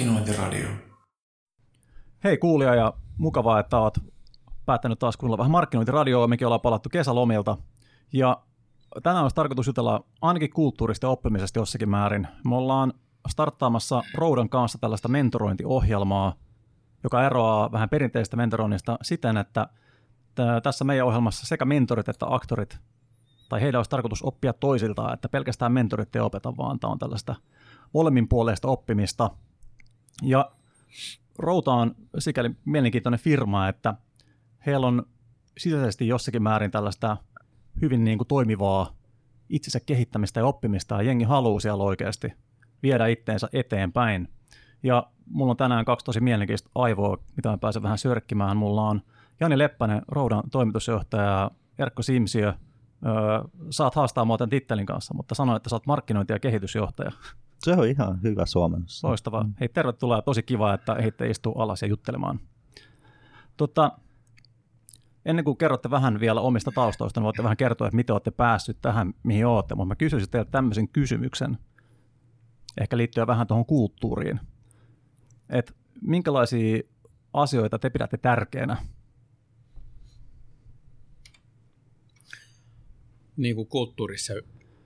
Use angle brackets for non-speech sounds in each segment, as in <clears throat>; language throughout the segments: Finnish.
Markkinointiradio. Hei kuulija ja mukavaa, että olet päättänyt taas kuunnella vähän markkinointiradioa. Mekin ollaan palattu kesälomilta. Ja tänään olisi tarkoitus jutella ainakin kulttuurista ja oppimisesta jossakin määrin. Me ollaan starttaamassa Roudan kanssa tällaista mentorointiohjelmaa, joka eroaa vähän perinteistä mentoroinnista siten, että tässä meidän ohjelmassa sekä mentorit että aktorit, tai heidän olisi tarkoitus oppia toisiltaan, että pelkästään mentorit ei opeta, vaan tämä on tällaista molemmin puolesta oppimista. Ja Routa on sikäli mielenkiintoinen firma, että heillä on sisäisesti jossakin määrin tällaista hyvin niin kuin toimivaa itsensä kehittämistä ja oppimista, ja jengi haluaa siellä oikeasti viedä itteensä eteenpäin. Ja mulla on tänään kaksi tosi mielenkiintoista aivoa, mitä mä pääsen vähän sörkkimään. Mulla on Jani Leppänen, Roudan toimitusjohtaja, ja Erkko Simsiö, öö, saat haastaa mua tämän tittelin kanssa, mutta sanoin, että sä oot markkinointi- ja kehitysjohtaja. Se on ihan hyvä suomennus. Loistavaa. Mm. Hei, tervetuloa. Tosi kiva, että heitte istuu alas ja juttelemaan. Tota, ennen kuin kerrotte vähän vielä omista taustoista, niin voitte vähän kertoa, että miten olette päässyt tähän, mihin olette. Mutta mä kysyisin teiltä tämmöisen kysymyksen, ehkä liittyen vähän tuohon kulttuuriin. Että minkälaisia asioita te pidätte tärkeänä? Niin kuin kulttuurissa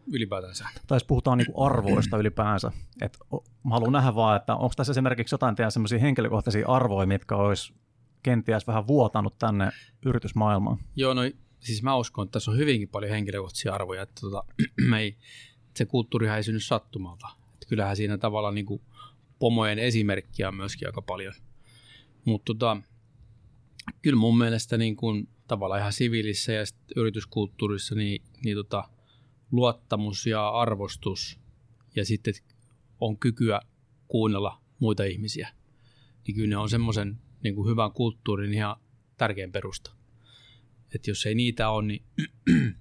ylipäätänsä. Tai jos puhutaan niin kuin arvoista ylipäänsä. Et mä haluan nähdä vaan, että onko tässä esimerkiksi jotain teidän semmoisia henkilökohtaisia arvoja, mitkä olisi kenties vähän vuotanut tänne yritysmaailmaan? Joo, no siis mä uskon, että tässä on hyvinkin paljon henkilökohtaisia arvoja. Että tota, <clears throat> me ei, se kulttuurihan ei synny sattumalta. Että kyllähän siinä tavallaan niin kuin pomojen esimerkkiä on myöskin aika paljon. Mutta tota, kyllä mun mielestä niin kuin, tavallaan ihan siviilissä ja yrityskulttuurissa niin, niin tota, luottamus ja arvostus ja sitten on kykyä kuunnella muita ihmisiä, niin kyllä ne on semmoisen niin kuin hyvän kulttuurin ihan tärkein perusta. Että jos ei niitä ole, niin <clears throat>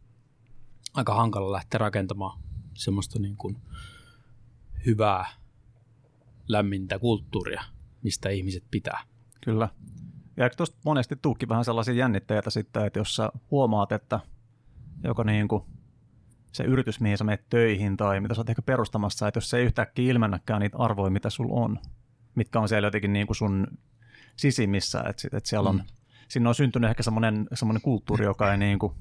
aika hankala lähteä rakentamaan semmoista niin kuin hyvää, lämmintä kulttuuria, mistä ihmiset pitää. Kyllä. Ja eikö tuosta monesti tuukki vähän sellaisia jännitteitä sitten, että jos sä huomaat, että joko niin kuin se yritys, mihin sä menet töihin tai mitä sä oot ehkä perustamassa, että jos se ei yhtäkkiä ilmennäkään niitä arvoja, mitä sulla on, mitkä on siellä jotenkin niin kuin sun sisimmissä, että, että siellä on, mm. siinä on syntynyt ehkä semmoinen, semmoinen kulttuuri, joka ei niin kuin,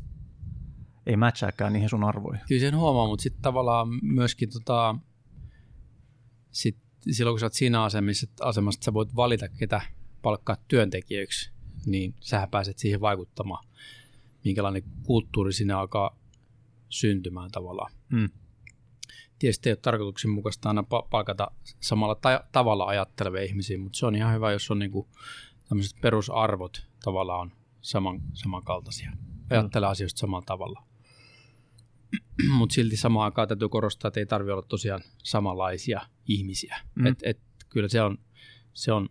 ei matchaakaan niihin sun arvoihin. Kyllä sen huomaa, mutta sitten tavallaan myöskin tota, sit silloin kun sä oot siinä asemassa, asemassa, että sä voit valita, ketä palkkaa työntekijöiksi, niin sä pääset siihen vaikuttamaan, minkälainen kulttuuri sinne alkaa syntymään tavallaan. Mm. Tietysti ei ole tarkoituksenmukaista aina palkata samalla ta- tavalla ajattelevia ihmisiä, mutta se on ihan hyvä, jos on niinku tämmöiset perusarvot tavallaan on saman, samankaltaisia. Ajattelee mm. asioista samalla tavalla. <clears throat> mutta silti samaan aikaan täytyy korostaa, että ei tarvitse olla tosiaan samanlaisia ihmisiä. Mm. Et, et, kyllä se on, se, on,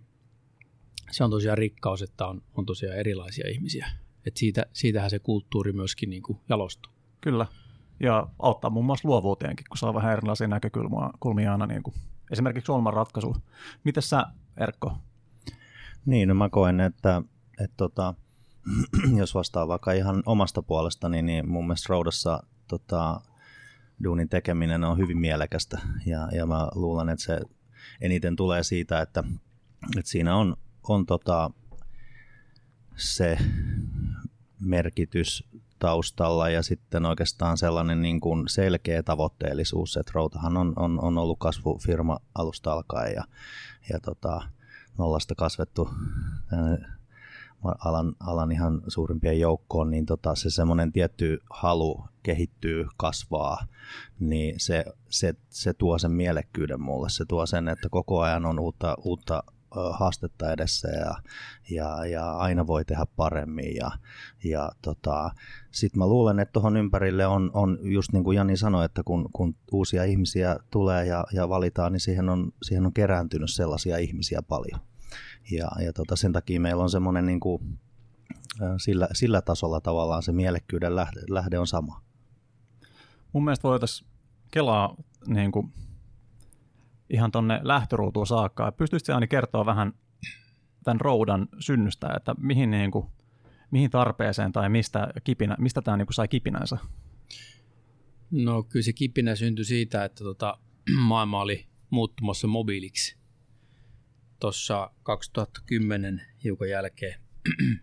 se on tosiaan rikkaus, että on, on tosiaan erilaisia ihmisiä. Et siitä, siitähän se kulttuuri myöskin niin kuin jalostuu. Kyllä, ja auttaa muun muassa luovuuteenkin, kun saa vähän erilaisia näkökulmia aina niin kuin esimerkiksi Olman ratkaisu. Miten sä, Erkko? Niin, no mä koen, että, että tota, <clears throat> jos vastaa vaikka ihan omasta puolestani, niin mun mielestä Roudassa tota, duunin tekeminen on hyvin mielekästä ja, ja mä luulen, että se eniten tulee siitä, että, että siinä on, on tota, se merkitys taustalla ja sitten oikeastaan sellainen niin kuin selkeä tavoitteellisuus, että Routahan on, on, on ollut kasvufirma alusta alkaen ja, ja tota, nollasta kasvettu alan, alan ihan suurimpien joukkoon, niin tota, se semmoinen tietty halu kehittyy, kasvaa, niin se, se, se tuo sen mielekkyyden mulle. Se tuo sen, että koko ajan on uutta, uutta haastetta edessä ja, ja, ja aina voi tehdä paremmin. Ja, ja tota, Sitten mä luulen, että tuohon ympärille on, on just niin kuin Jani sanoi, että kun, kun uusia ihmisiä tulee ja, ja valitaan, niin siihen on, siihen on kerääntynyt sellaisia ihmisiä paljon. Ja, ja tota, sen takia meillä on semmoinen niin kuin, sillä, sillä tasolla tavallaan se mielekkyyden lähde, lähde on sama. Mun mielestä voitaisiin kelaa niin kuin ihan tonne lähtöruutuun saakka. Pystyisit aina kertoa vähän tämän roudan synnystä, että mihin, niin kuin, mihin tarpeeseen tai mistä, kipinä, mistä tämä niin kuin sai kipinänsä? No kyllä se kipinä syntyi siitä, että tota, <clears throat> maailma oli muuttumassa mobiiliksi. tuossa 2010 hiukan jälkeen. <clears throat>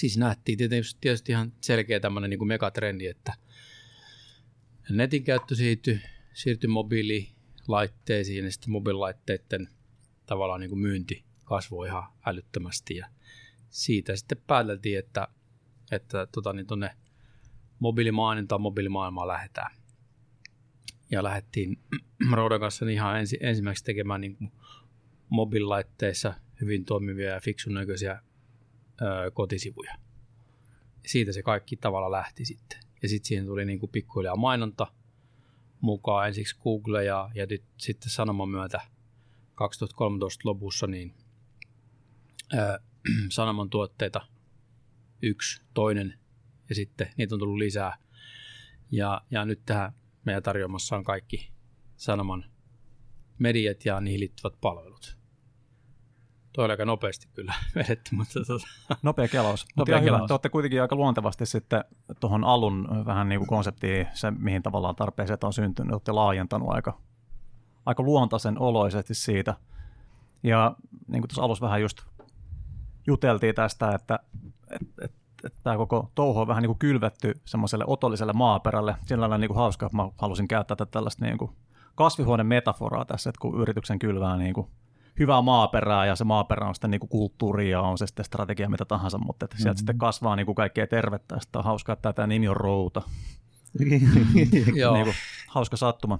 siis nähtiin tietysti, tietysti ihan selkeä tämmöinen niin megatrendi, että netin käyttö siirtyi, siirtyi mobiililaitteisiin ja sitten mobiililaitteiden tavallaan niin kuin myynti kasvoi ihan älyttömästi ja siitä sitten pääteltiin, että, että tota, niin tuonne mobiilimaailmaan mobiilimaailmaan lähdetään. Ja lähdettiin <clears throat> Roodan kanssa niin ihan ensi, ensimmäiseksi tekemään niin mobiililaitteissa hyvin toimivia ja fiksun näköisiä ö, kotisivuja. Siitä se kaikki tavalla lähti sitten. Ja sitten siihen tuli niin kuin pikkuhiljaa mainonta mukaan ensiksi Google ja, ja nyt sitten sanoman myötä 2013 lopussa niin ö, <clears throat> sanoman tuotteita yksi, toinen ja sitten niitä on tullut lisää. Ja, ja nyt tähän meidän tarjoamassa on kaikki sanoman mediat ja niihin liittyvät palvelut. Tuo oli aika nopeasti kyllä <laughs> vedetty, mutta tota... Nopea kelaus. Nopea kelaus. Hyvä. Te olette kuitenkin aika luontevasti sitten tuohon alun vähän niin kuin konseptiin, se mihin tavallaan tarpeeseen on syntynyt, olette laajentanut aika, aika luontaisen oloisesti siitä. Ja niin kuin tuossa alussa vähän just juteltiin tästä, että, että, että, että tämä koko touhu on vähän niin kuin kylvetty semmoiselle otolliselle maaperälle. Sillä lailla niin kuin hauska, että mä halusin käyttää tätä tällaista niin kuin kasvihuoneen metaforaa tässä, että kun yrityksen kylvää niin kuin hyvää maaperää ja se maaperä on sitten niin kuin kulttuuri ja on se sitten strategia mitä tahansa, mutta että sieltä mm-hmm. sitten kasvaa niin kuin kaikkea tervettä. Sitten on hauskaa, että tämä nimi on Routa. <laughs> niin kuin, hauska sattuma.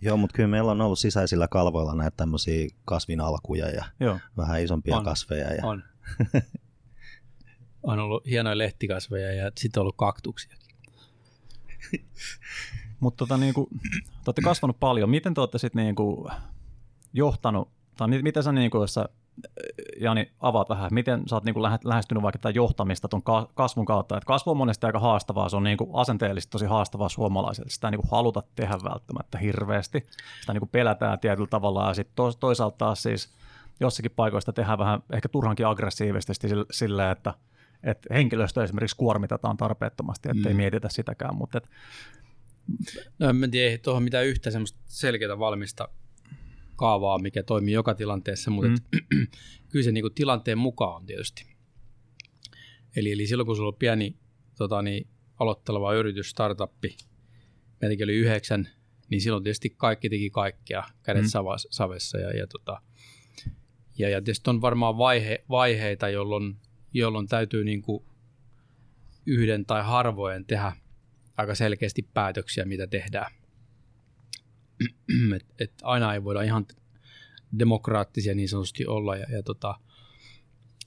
Joo, mutta kyllä meillä on ollut sisäisillä kalvoilla näitä tämmöisiä kasvinalkuja ja Joo. vähän isompia on, kasveja. Ja... On. <laughs> on ollut hienoja lehtikasveja ja sitten on ollut kaktuksia. mutta tota, niin te olette kasvanut paljon. Miten te olette sitten niin kuin johtanut tai miten sä, niin kuin, jos sä, Jani, avaat vähän, miten sä oot niin kuin lähestynyt vaikka tätä johtamista tuon kasvun kautta, että kasvu on monesti aika haastavaa, se on niin kuin asenteellisesti tosi haastavaa suomalaisille, sitä ei niin kuin haluta tehdä välttämättä hirveästi, sitä niin kuin pelätään tietyllä tavalla. Ja sitten toisaalta taas siis jossakin paikoista tehdään vähän ehkä turhankin aggressiivisesti sille, että, että henkilöstö esimerkiksi kuormitetaan tarpeettomasti, ettei mm. mietitä sitäkään, mutta et... No en tiedä, ei tuohon mitään yhtä semmoista selkeää valmista kaavaa, mikä toimii joka tilanteessa, mutta mm. et, <clears throat> kyllä se niin kuin tilanteen mukaan on tietysti. Eli, eli silloin kun sulla on pieni tota, niin, aloitteleva yritys, startuppi, meitäkin oli yhdeksän, niin silloin tietysti kaikki teki kaikkea, kädet mm. savessa. Ja, ja, tota, ja, ja tietysti on varmaan vaihe, vaiheita, jolloin, jolloin täytyy niin kuin yhden tai harvojen tehdä aika selkeästi päätöksiä, mitä tehdään. <clears throat> et, et aina ei voida ihan demokraattisia niin sanotusti olla. Ja, ja tota,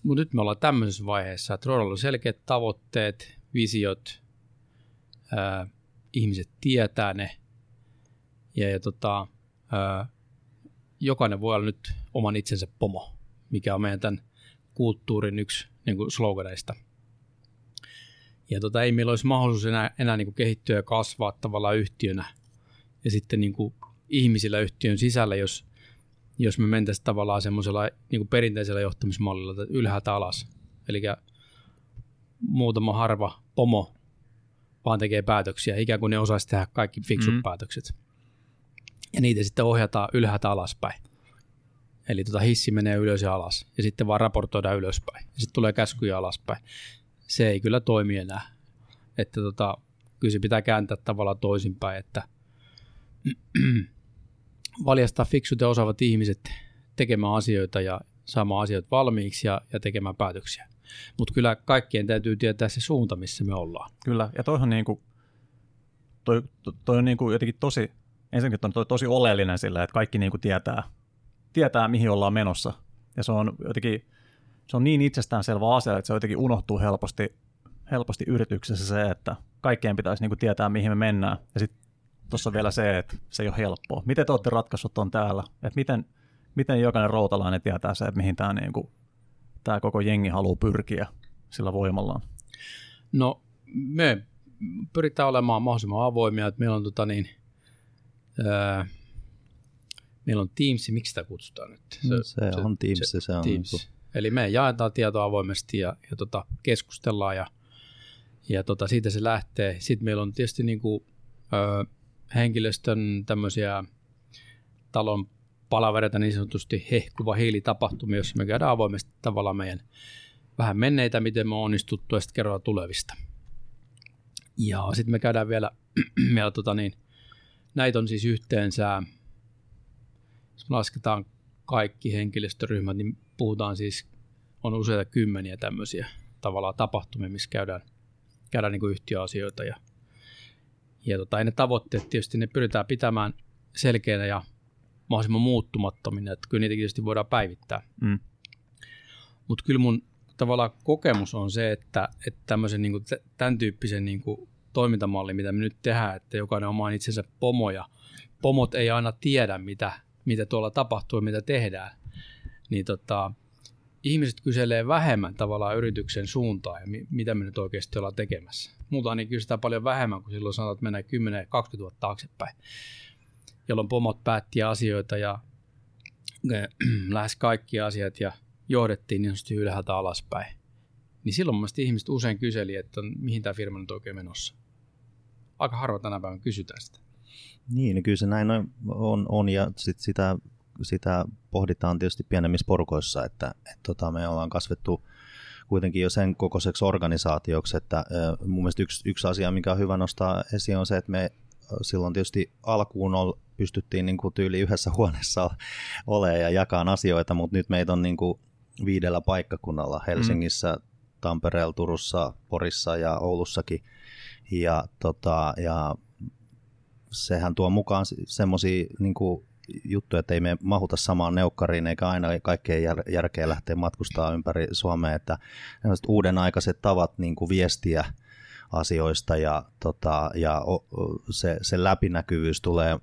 mutta nyt me ollaan tämmöisessä vaiheessa, että Rodalla on selkeät tavoitteet, visiot, ää, ihmiset tietää ne, ja, ja tota, ää, jokainen voi olla nyt oman itsensä pomo, mikä on meidän tämän kulttuurin yksi niin kuin sloganeista. Ja tota, ei meillä olisi mahdollisuus enää, enää niin kuin kehittyä ja kasvaa tavallaan yhtiönä ja sitten niin kuin ihmisillä yhtiön sisällä, jos, jos me mentäisiin tavallaan semmoisella niin perinteisellä johtamismallilla ylhäältä alas. Eli muutama harva pomo vaan tekee päätöksiä, ikään kuin ne osaisi tehdä kaikki fiksut mm. päätökset. Ja niitä sitten ohjataan ylhäältä alaspäin. Eli tota hissi menee ylös ja alas, ja sitten vaan raportoidaan ylöspäin. Ja sitten tulee käskyjä alaspäin. Se ei kyllä toimi enää. Että tota, kyllä se pitää kääntää tavallaan toisinpäin, että <clears throat> valjastaa fiksut ja osaavat ihmiset tekemään asioita ja saamaan asioita valmiiksi ja, ja tekemään päätöksiä. Mutta kyllä kaikkien täytyy tietää se suunta, missä me ollaan. Kyllä, ja toihan niin kuin, toi, toi on niin kuin jotenkin tosi, ensinnäkin on toi tosi oleellinen sillä, että kaikki niin kuin tietää, tietää, mihin ollaan menossa. Ja se on jotenkin, se on niin itsestäänselvä asia, että se jotenkin unohtuu helposti, helposti yrityksessä se, että kaikkien pitäisi niin kuin tietää, mihin me mennään. Ja sitten tuossa vielä se, että se ei ole helppoa. Miten te olette ratkaissut on täällä? Että miten, miten jokainen routalainen tietää se, että mihin tämä, niin kuin, tämä koko jengi haluaa pyrkiä sillä voimallaan? No me pyritään olemaan mahdollisimman avoimia, että meillä on tota niin, ää, meillä on Teams, miksi sitä kutsutaan nyt? Se, no, se, se on Teams, se, se on Teams. Niin kuin... Eli me jaetaan tietoa avoimesti ja, ja tota, keskustellaan ja, ja tota, siitä se lähtee. Sitten meillä on tietysti niin kuin, ö, henkilöstön tämmöisiä talon palavereita niin sanotusti hehkuva hiilitapahtuma, jossa me käydään avoimesti tavallaan meidän vähän menneitä, miten me on onnistuttu ja sitten kerrotaan tulevista. Ja sitten me käydään vielä, <clears throat> vielä tota niin, näitä on siis yhteensä, jos me lasketaan kaikki henkilöstöryhmät, niin puhutaan siis, on useita kymmeniä tämmöisiä tavallaan tapahtumia, missä käydään, käydään niin yhtiöasioita ja, ja tota, ne tavoitteet tietysti ne pyritään pitämään selkeänä ja mahdollisimman muuttumattomina, että kyllä niitä tietysti voidaan päivittää. Mm. Mutta kyllä mun tavallaan kokemus on se, että, että tämmöisen niin kuin, tämän tyyppisen niin kuin, toimintamalli, mitä me nyt tehdään, että jokainen on oman itsensä pomoja. Pomot ei aina tiedä, mitä, mitä tuolla tapahtuu ja mitä tehdään. Niin tota, ihmiset kyselee vähemmän tavallaan yrityksen suuntaan ja mi- mitä me nyt oikeasti ollaan tekemässä. Muuta niin kysytään paljon vähemmän kuin silloin sanotaan, että mennään 10-20 vuotta taaksepäin, jolloin pomot päätti asioita ja <clears throat> lähes kaikki asiat ja johdettiin niin sanotusti ylhäältä alaspäin. Niin silloin mun ihmiset usein kyseli, että mihin tämä firma nyt oikein menossa. Aika harva tänä päivänä kysytään sitä. Niin, niin kyllä se näin on, on ja sit sitä, sitä pohditaan tietysti pienemmissä porukoissa, että, että tota, me ollaan kasvettu kuitenkin jo sen kokoiseksi organisaatioksi, että mun mielestä yksi, yksi asia, mikä on hyvä nostaa esiin, on se, että me silloin tietysti alkuun ol, pystyttiin niin kuin tyyli yhdessä <laughs> huoneessa olemaan ja jakaa asioita, mutta nyt meitä on niin kuin viidellä paikkakunnalla Helsingissä, mm. Tampereella, Turussa, Porissa ja Oulussakin. Ja, tota, ja sehän tuo mukaan semmoisia niin juttuja, että ei me mahuta samaan neukkariin eikä aina kaikkeen jär- järkeä lähteä matkustaa ympäri Suomea, että uuden aikaiset tavat niin kuin viestiä asioista ja, tota, ja se, se läpinäkyvyys tulee,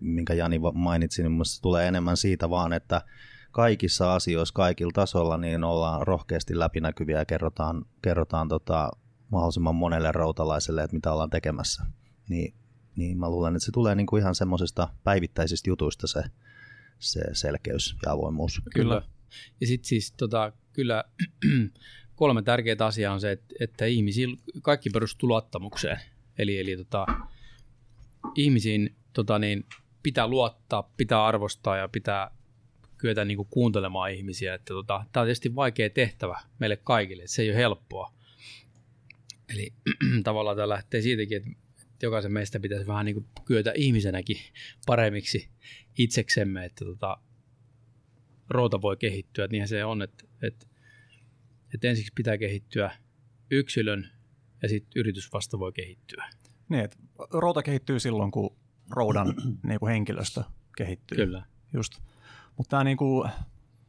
minkä Jani mainitsi, niin tulee enemmän siitä vaan, että kaikissa asioissa, kaikilla tasolla, niin ollaan rohkeasti läpinäkyviä ja kerrotaan, kerrotaan tota, mahdollisimman monelle rautalaiselle, että mitä ollaan tekemässä. Niin, niin mä luulen, että se tulee niinku ihan semmoisista päivittäisistä jutuista se, se selkeys ja avoimuus. Kyllä. Ja sitten siis tota, kyllä <clears throat> kolme tärkeää asiaa on se, että, että ihmisillä kaikki perustuu luottamukseen. Eli, eli tota, ihmisiin tota niin, pitää luottaa, pitää arvostaa ja pitää kyetä niin kuin kuuntelemaan ihmisiä. Että tota, tämä on tietysti vaikea tehtävä meille kaikille, että se ei ole helppoa. Eli <clears throat> tavallaan tämä lähtee siitäkin, että jokaisen meistä pitäisi vähän niin kuin kyetä ihmisenäkin paremmiksi itseksemme, että tota, roota voi kehittyä. Niinhän se on, että, että, että ensiksi pitää kehittyä yksilön ja sitten yritys vasta voi kehittyä. Niin, että routa kehittyy silloin, kun roudan <clears throat> niin kuin henkilöstö kehittyy. Kyllä. Just. Mutta tämä niinku,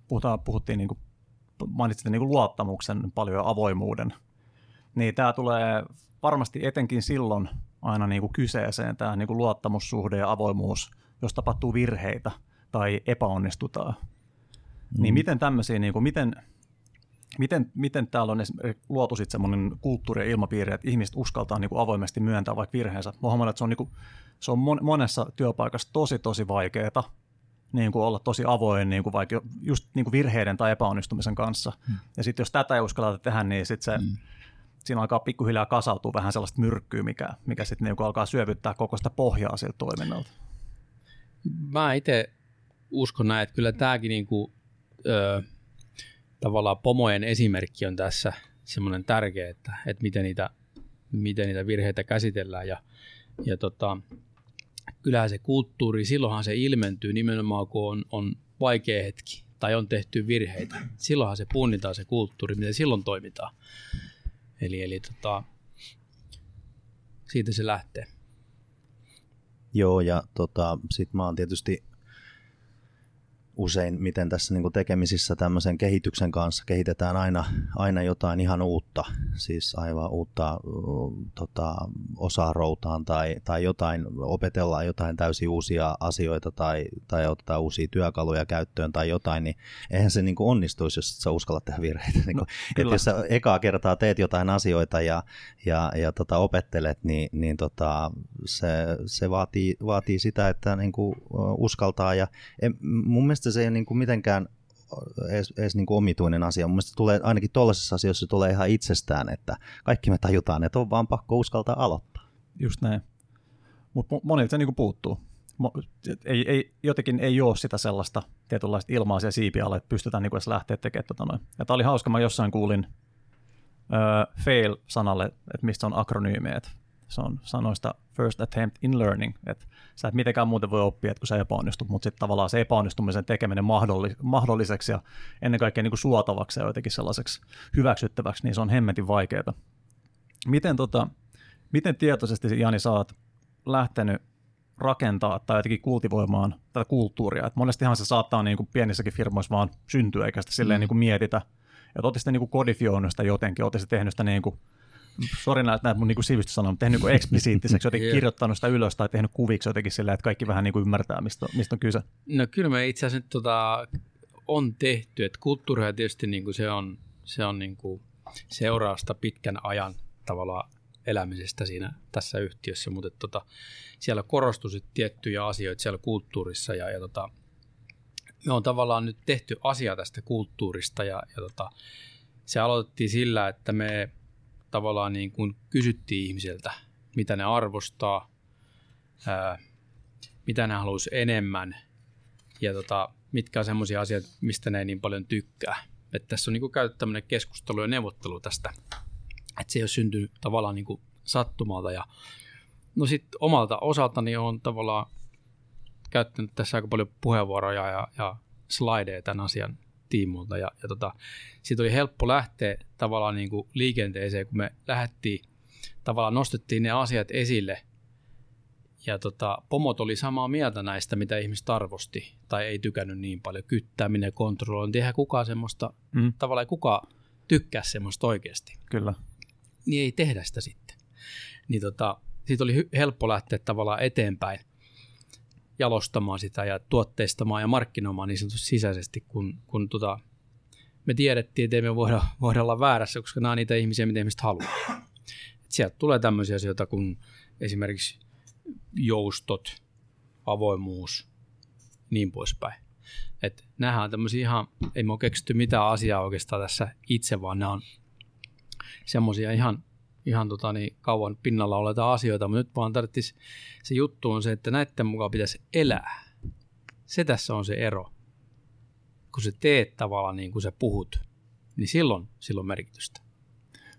puhutaan, puhuttiin, niinku, mainitsitte niinku luottamuksen paljon ja avoimuuden. Niin tämä tulee varmasti etenkin silloin aina niinku kyseeseen, tämä niinku luottamussuhde ja avoimuus, jos tapahtuu virheitä tai epäonnistutaan. Niin mm. Niin miten tämmöisiä, niinku, miten, miten, miten täällä on luotu sitten semmoinen kulttuuri ja ilmapiiri, että ihmiset uskaltaa niinku avoimesti myöntää vaikka virheensä. Mä että se on, niinku, se on monessa työpaikassa tosi tosi vaikeaa, niin kuin olla tosi avoin niin kuin vaikka just niin kuin virheiden tai epäonnistumisen kanssa. Hmm. Ja sitten jos tätä ei uskalleta tehdä, niin sitten se, hmm. Siinä alkaa pikkuhiljaa kasautua vähän sellaista myrkkyä, mikä, mikä sitten niin alkaa syövyttää koko sitä pohjaa siltä toiminnalta. Mä itse uskon näin, että kyllä tämäkin niin kuin, ö, tavallaan pomojen esimerkki on tässä semmoinen tärkeä, että, että miten, niitä, miten niitä virheitä käsitellään ja, ja tota, kyllähän se kulttuuri, silloinhan se ilmentyy nimenomaan, kun on, on vaikea hetki tai on tehty virheitä. Silloinhan se punnitaan se kulttuuri, miten silloin toimitaan. Eli, eli tota, siitä se lähtee. Joo, ja tota, sitten mä oon tietysti usein, miten tässä niin kuin tekemisissä tämmöisen kehityksen kanssa kehitetään aina, aina jotain ihan uutta, siis aivan uutta tota, osaa routaan tai, tai jotain, opetellaan jotain täysin uusia asioita tai, tai otetaan uusia työkaluja käyttöön tai jotain, niin eihän se niin kuin onnistuisi, jos sä uskallat tehdä virheitä. Niin kuin, no, että jos sä ekaa kertaa teet jotain asioita ja, ja, ja tota, opettelet, niin, niin tota, se, se vaatii, vaatii sitä, että niin kuin uskaltaa. Ja en, mun mielestä se ei ole niin kuin mitenkään edes, edes niin kuin omituinen asia. Mun mielestä tulee, ainakin tuollaisessa asioissa tulee ihan itsestään, että kaikki me tajutaan, että on vaan pakko uskaltaa aloittaa. Just näin. Mutta monilta se niin kuin puuttuu. ei, ei, jotenkin ei ole sitä sellaista tietynlaista ilmaa siellä siipialle, että pystytään niin edes lähteä tekemään tota noin. Ja tämä oli hauska, mä jossain kuulin uh, fail-sanalle, että mistä on akronyymi, että se on sanoista first attempt in learning, että sä et mitenkään muuten voi oppia, että kun sä epäonnistut, mutta sitten tavallaan se epäonnistumisen tekeminen mahdollis- mahdolliseksi ja ennen kaikkea niin kuin suotavaksi ja jotenkin sellaiseksi hyväksyttäväksi, niin se on hemmetin vaikeaa. Miten, tota, miten tietoisesti, Jani, sä oot lähtenyt rakentaa tai jotenkin kultivoimaan tätä kulttuuria. Et monestihan se saattaa niin kuin pienissäkin firmoissa vaan syntyä, eikä sitä silleen mm. niin kuin mietitä. Ja olette sitten niin kodifioinut sitä jotenkin, olette tehnyt sitä niin kuin, sori näitä, näitä mun niin sivistysanoja, mutta tehnyt niin eksplisiittiseksi, jotenkin <laughs> yeah. kirjoittanut sitä ylös tai tehnyt kuviksi jotenkin silleen, että kaikki vähän niin kuin ymmärtää, mistä, mistä on kyse. No kyllä me itse asiassa tota, on tehty, että kulttuuria tietysti niin kuin se on, se on niin kuin seurausta pitkän ajan tavallaan elämisestä siinä tässä yhtiössä, mutta tota, siellä korostui tiettyjä asioita siellä kulttuurissa ja, ja tota, me on tavallaan nyt tehty asia tästä kulttuurista ja, ja tota, se aloitettiin sillä, että me tavallaan niin kuin kysyttiin ihmisiltä, mitä ne arvostaa, ää, mitä ne haluaisi enemmän ja tota, mitkä on semmoisia asioita, mistä ne ei niin paljon tykkää. Että tässä on niin kuin käyty tämmöinen keskustelu ja neuvottelu tästä että se ei ole syntynyt tavallaan niin kuin sattumalta. Ja, no sitten omalta osaltani on tavallaan käyttänyt tässä aika paljon puheenvuoroja ja, ja slideja tämän asian tiimulta. Ja, ja tota, siitä oli helppo lähteä tavallaan niin kuin liikenteeseen, kun me lähdettiin, tavallaan nostettiin ne asiat esille. Ja tota, pomot oli samaa mieltä näistä, mitä ihmiset arvosti tai ei tykännyt niin paljon. Kyttäminen, kontrollointi, eihän kukaan semmoista, mm. tavallaan kukaan tykkää semmoista oikeasti. Kyllä niin ei tehdä sitä sitten. Niin tota, siitä oli helppo lähteä tavallaan eteenpäin jalostamaan sitä ja tuotteistamaan ja markkinoimaan niin sanotusti sisäisesti, kun, kun tota, me tiedettiin, että ei me voida, voida olla väärässä, koska nämä on niitä ihmisiä, mitä ihmiset haluaa. Et sieltä tulee tämmöisiä asioita kuin esimerkiksi joustot, avoimuus, niin poispäin. Et nämähän on tämmöisiä ihan, ei me ole keksitty mitään asiaa oikeastaan tässä itse, vaan nämä on semmoisia ihan, ihan tota niin, kauan pinnalla oleta asioita, mutta nyt vaan tarvitsisi, se juttu on se, että näiden mukaan pitäisi elää. Se tässä on se ero. Kun sä teet tavallaan niin kuin sä puhut, niin silloin, silloin merkitystä.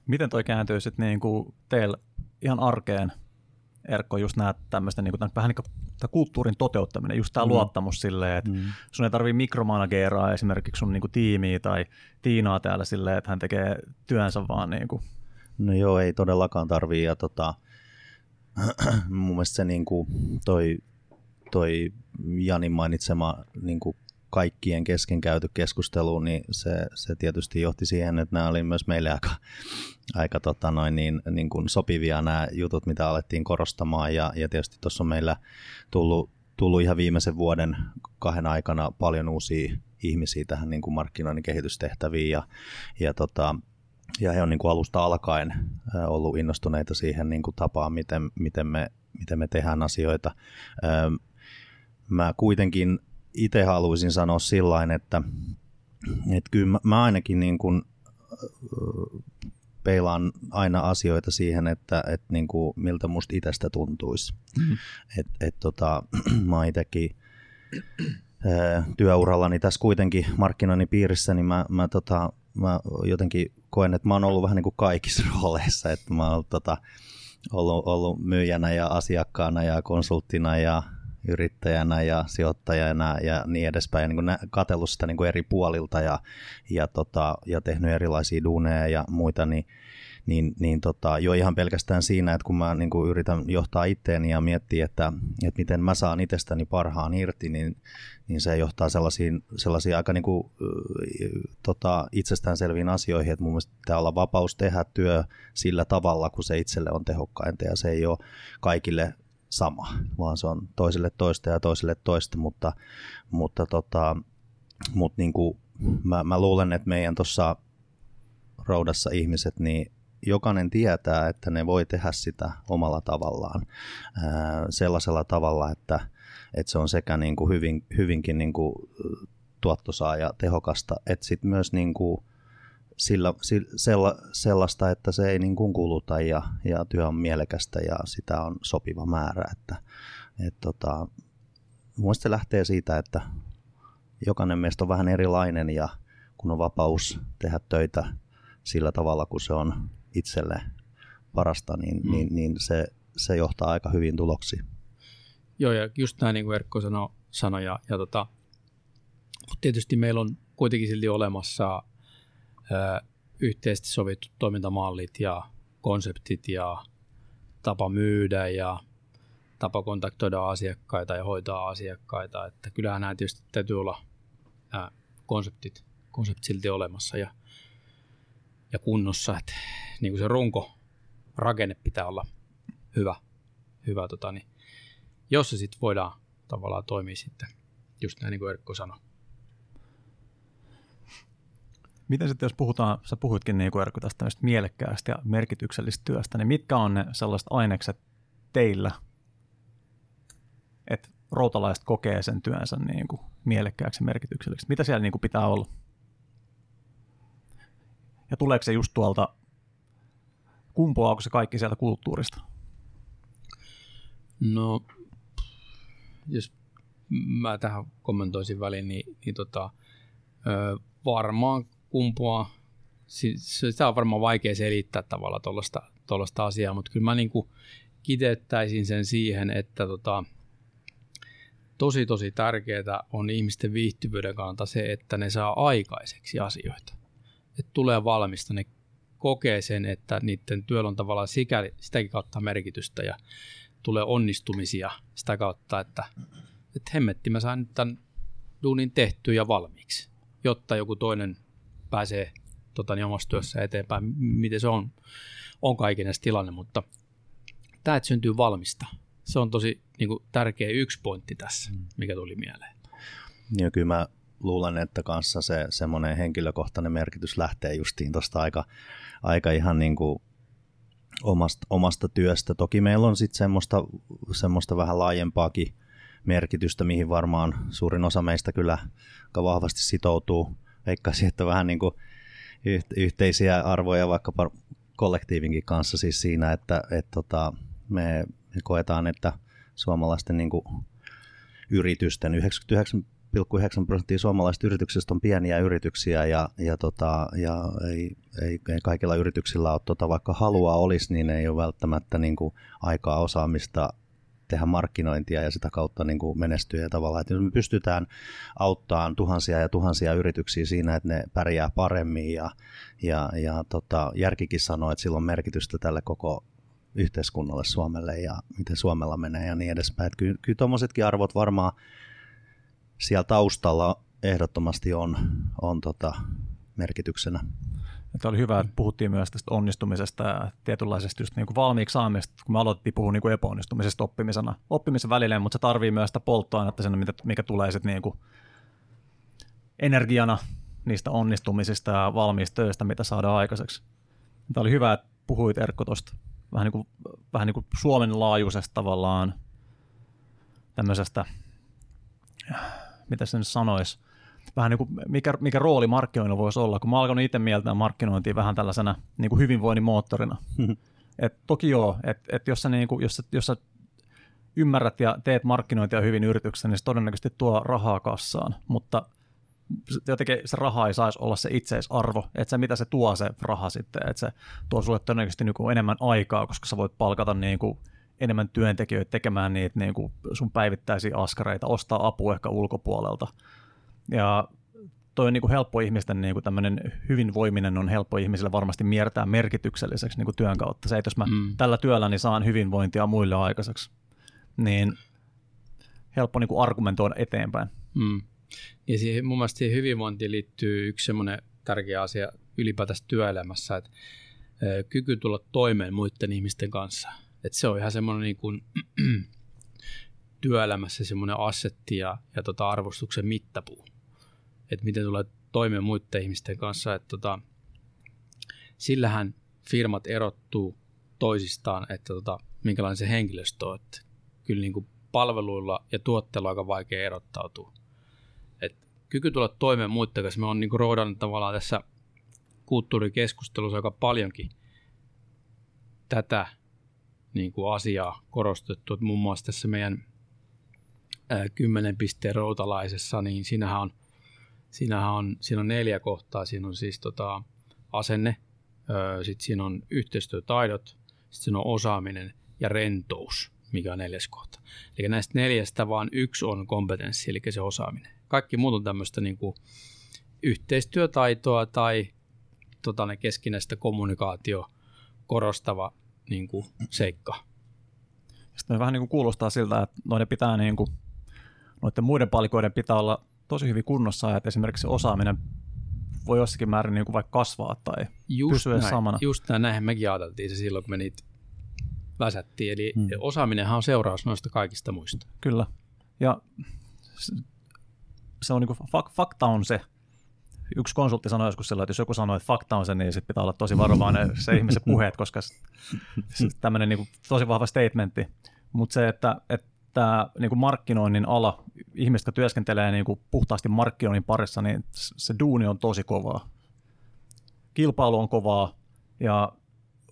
Miten toi kääntyy sitten niin kuin teillä ihan arkeen, Erkko, just näet tämmöistä niin kuin, vähän niin kuin tämä kulttuurin toteuttaminen, just tämä mm. luottamus silleen, että mm. sun ei tarvitse mikromanageeraa esimerkiksi sun niinku tiimiä tai Tiinaa täällä silleen, että hän tekee työnsä vaan niinku. No joo, ei todellakaan tarvii ja tota, <clears throat> mun mielestä se niinku, toi, toi Janin mainitsema niinku kaikkien kesken käyty keskustelu, niin se, se tietysti johti siihen, että nämä oli myös meille aika, aika tota noin, niin, niin kuin sopivia nämä jutut, mitä alettiin korostamaan. Ja, ja tietysti tuossa on meillä tullut, tullut ihan viimeisen vuoden kahden aikana paljon uusia ihmisiä tähän niin kuin markkinoinnin kehitystehtäviin. Ja, ja, tota, ja he on niin kuin alusta alkaen ollut innostuneita siihen niin kuin tapaan, miten, miten, me, miten me tehdään asioita. Mä kuitenkin itse haluaisin sanoa sillä että, että kyllä mä, mä ainakin niin kuin, peilaan aina asioita siihen, että, että niin kuin, miltä musta itsestä tuntuisi. Mm-hmm. Et, et, tota, <clears throat> mä oon itsekin työurallani tässä kuitenkin markkinoinnin piirissä, niin mä, mä, tota, mä jotenkin koen, että mä oon ollut vähän niin kuin kaikissa <laughs> rooleissa, että mä oon tota, ollut, ollut myyjänä ja asiakkaana ja konsulttina ja yrittäjänä ja sijoittajana ja niin edespäin, ja niin katsellut sitä niin kuin eri puolilta ja, ja, tota, ja tehnyt erilaisia duuneja ja muita, niin, niin, niin tota, jo ihan pelkästään siinä, että kun mä niin kuin yritän johtaa itteeni ja miettiä, että, että miten mä saan itsestäni parhaan irti, niin, niin se johtaa sellaisiin, sellaisiin aika niin kuin, tota, itsestäänselviin asioihin, että mun mielestä pitää olla vapaus tehdä työ sillä tavalla, kun se itselle on tehokkainta ja se ei ole kaikille sama, vaan se on toiselle toista ja toiselle toista, mutta, mutta, tota, mutta niin kuin mä, mä luulen, että meidän tuossa roudassa ihmiset, niin jokainen tietää, että ne voi tehdä sitä omalla tavallaan, sellaisella tavalla, että, että se on sekä niin kuin hyvin, hyvinkin niin kuin tuottosaa ja tehokasta, että sitten myös niin kuin sillä, sillä, sellaista, että se ei niin kuin kuluta ja, ja työ on mielekästä ja sitä on sopiva määrä. Että, et tota, mun se lähtee siitä, että jokainen meistä on vähän erilainen ja kun on vapaus tehdä töitä sillä tavalla, kun se on itselle parasta, niin, mm. niin, niin se, se johtaa aika hyvin tuloksiin. Joo, ja just näin niin kuin Erkko sanoi, sanoi ja, ja tota, mutta tietysti meillä on kuitenkin silti olemassa ö, yhteisesti sovittu toimintamallit ja konseptit ja tapa myydä ja tapa kontaktoida asiakkaita ja hoitaa asiakkaita. Että kyllähän nämä tietysti täytyy olla nämä konseptit, konseptit silti olemassa ja, ja kunnossa. Että niin kuin se runko, rakenne pitää olla hyvä, hyvä tota, niin, jos se sitten voidaan tavallaan toimia sitten, just näin niin kuin Erkko sanoi. Miten sitten, jos puhutaan, sä puhuitkin niin kuin Erkko tästä mielekkäästä ja merkityksellisestä työstä, niin mitkä on ne sellaiset ainekset teillä, että routalaiset kokee sen työnsä niin kuin mielekkääksi ja merkitykselliseksi? Mitä siellä niin kuin pitää olla? Ja tuleeko se just tuolta, kumpuaako se kaikki sieltä kulttuurista? No, jos mä tähän kommentoisin väliin, niin, niin tota, varmaan kumpuaa, sitä on varmaan vaikea selittää tavalla tuollaista asiaa, mutta kyllä mä niin kuin kiteyttäisin sen siihen, että tota, tosi tosi tärkeää on ihmisten viihtyvyyden kannalta se, että ne saa aikaiseksi asioita. Että tulee valmista, ne kokee sen, että niiden työllä on tavallaan sikäli, sitäkin kautta merkitystä ja tulee onnistumisia sitä kautta, että, että hemmetti mä sain nyt tämän duunin tehtyä ja valmiiksi, jotta joku toinen pääsee tota, niin omassa työssä eteenpäin, miten se on, on kaiken tilanne, mutta tämä, että syntyy valmista, se on tosi niin kuin, tärkeä yksi pointti tässä, mm. mikä tuli mieleen. Ja kyllä mä luulen, että kanssa se semmoinen henkilökohtainen merkitys lähtee justiin tuosta aika, aika ihan niin kuin omasta, omasta työstä. Toki meillä on sitten semmoista, semmoista vähän laajempaakin merkitystä, mihin varmaan suurin osa meistä kyllä aika vahvasti sitoutuu. Veikkaisin, että vähän niin kuin yhteisiä arvoja vaikkapa kollektiivinkin kanssa siis siinä, että et tota, me koetaan, että suomalaisten niin kuin yritysten 99,9 prosenttia suomalaisista yrityksistä on pieniä yrityksiä ja, ja, tota, ja ei, ei, ei, kaikilla yrityksillä ole tota, vaikka halua olisi, niin ei ole välttämättä niin kuin aikaa osaamista tehdä markkinointia ja sitä kautta niin kuin menestyä ja tavallaan, että jos me pystytään auttamaan tuhansia ja tuhansia yrityksiä siinä, että ne pärjää paremmin ja, ja, ja tota, järkikin sanoo, että sillä on merkitystä tälle koko yhteiskunnalle Suomelle ja miten Suomella menee ja niin edespäin. Että kyllä, kyllä tuommoisetkin arvot varmaan siellä taustalla ehdottomasti on, on tota, merkityksenä. Että oli hyvä, että puhuttiin myös tästä onnistumisesta ja tietynlaisesta just niin kuin valmiiksi saamista, kun me aloitettiin puhua niin kuin epäonnistumisesta oppimisena, oppimisen välillä, mutta se tarvii myös sitä polttoainetta sen, mikä tulee sitten niin kuin energiana niistä onnistumisista ja valmiista töistä, mitä saadaan aikaiseksi. Tämä oli hyvä, että puhuit Erkko tuosta vähän niin kuin, vähän niin kuin Suomen laajuisesta tavallaan tämmöisestä, mitä sen sanoisi, vähän niin kuin mikä, mikä rooli markkinoilla voisi olla, kun mä alkanut itse mieltää markkinointia vähän tällaisena niin kuin hyvinvoinnin moottorina. <laughs> et toki joo, että et jos, sä niin kuin, jos, sä, jos sä ymmärrät ja teet markkinointia hyvin yrityksessä, niin se todennäköisesti tuo rahaa kassaan, mutta jotenkin se raha ei saisi olla se itseisarvo, että se mitä se tuo se raha sitten, että se tuo sulle todennäköisesti niin kuin enemmän aikaa, koska sä voit palkata niin kuin enemmän työntekijöitä tekemään niitä niin kuin sun päivittäisiä askareita, ostaa apua ehkä ulkopuolelta. Ja toi on niin kuin helppo ihmisten niin kuin tämmöinen hyvinvoiminen on helppo ihmisille varmasti miertää merkitykselliseksi niin kuin työn kautta. Se, että jos mä mm. tällä työlläni saan hyvinvointia muille aikaiseksi, niin helppo niin kuin argumentoida eteenpäin. Mm. Ja siihen, mun mielestä siihen hyvinvointiin liittyy yksi semmoinen tärkeä asia ylipäätään työelämässä, että kyky tulla toimeen muiden ihmisten kanssa. Että se on ihan semmoinen niin kuin, <clears throat> työelämässä semmoinen assetti ja, ja tota arvostuksen mittapuu. Että miten tulee toimeen muiden ihmisten kanssa. Että tota, sillähän firmat erottuu toisistaan, että tota, minkälainen se henkilöstö on. Että kyllä niin kuin palveluilla ja tuotteilla on aika vaikea erottautua kyky tulla toimeen muiden kanssa. Me on niin roodannut tavallaan tässä kulttuurikeskustelussa aika paljonkin tätä niin kuin asiaa korostettu. Että muun muassa tässä meidän kymmenen pisteen routalaisessa, niin siinähän on, siinähän on, siinä on neljä kohtaa. Siinä on siis tota, asenne, sitten siinä on yhteistyötaidot, sitten siinä on osaaminen ja rentous, mikä on neljäs kohta. Eli näistä neljästä vaan yksi on kompetenssi, eli se osaaminen. Kaikki muut on tämmöistä niin kuin yhteistyötaitoa tai tota, ne keskinäistä kommunikaatio korostava niin kuin, seikka. Sitten vähän niin kuin kuulostaa siltä, että noiden pitää niin kuin, noiden muiden palikoiden pitää olla tosi hyvin kunnossa, että esimerkiksi se osaaminen voi jossakin määrin niin kuin vaikka kasvaa tai just pysyä näin, samana. Just näin, näinhän mekin ajateltiin se silloin, kun me niitä väsättiin. Eli hmm. osaaminenhan on seuraus noista kaikista muista. Kyllä. Ja se on niin kuin, fakta on se, yksi konsultti sanoi joskus sillä, että jos joku sanoo, että fakta on se, niin sitten pitää olla tosi varovainen se ihmisen puheet, koska tämmöinen niin kuin, tosi vahva statementti. Mutta se, että, että niin kuin markkinoinnin ala, ihmiset, jotka työskentelee niin kuin puhtaasti markkinoinnin parissa, niin se duuni on tosi kovaa. Kilpailu on kovaa ja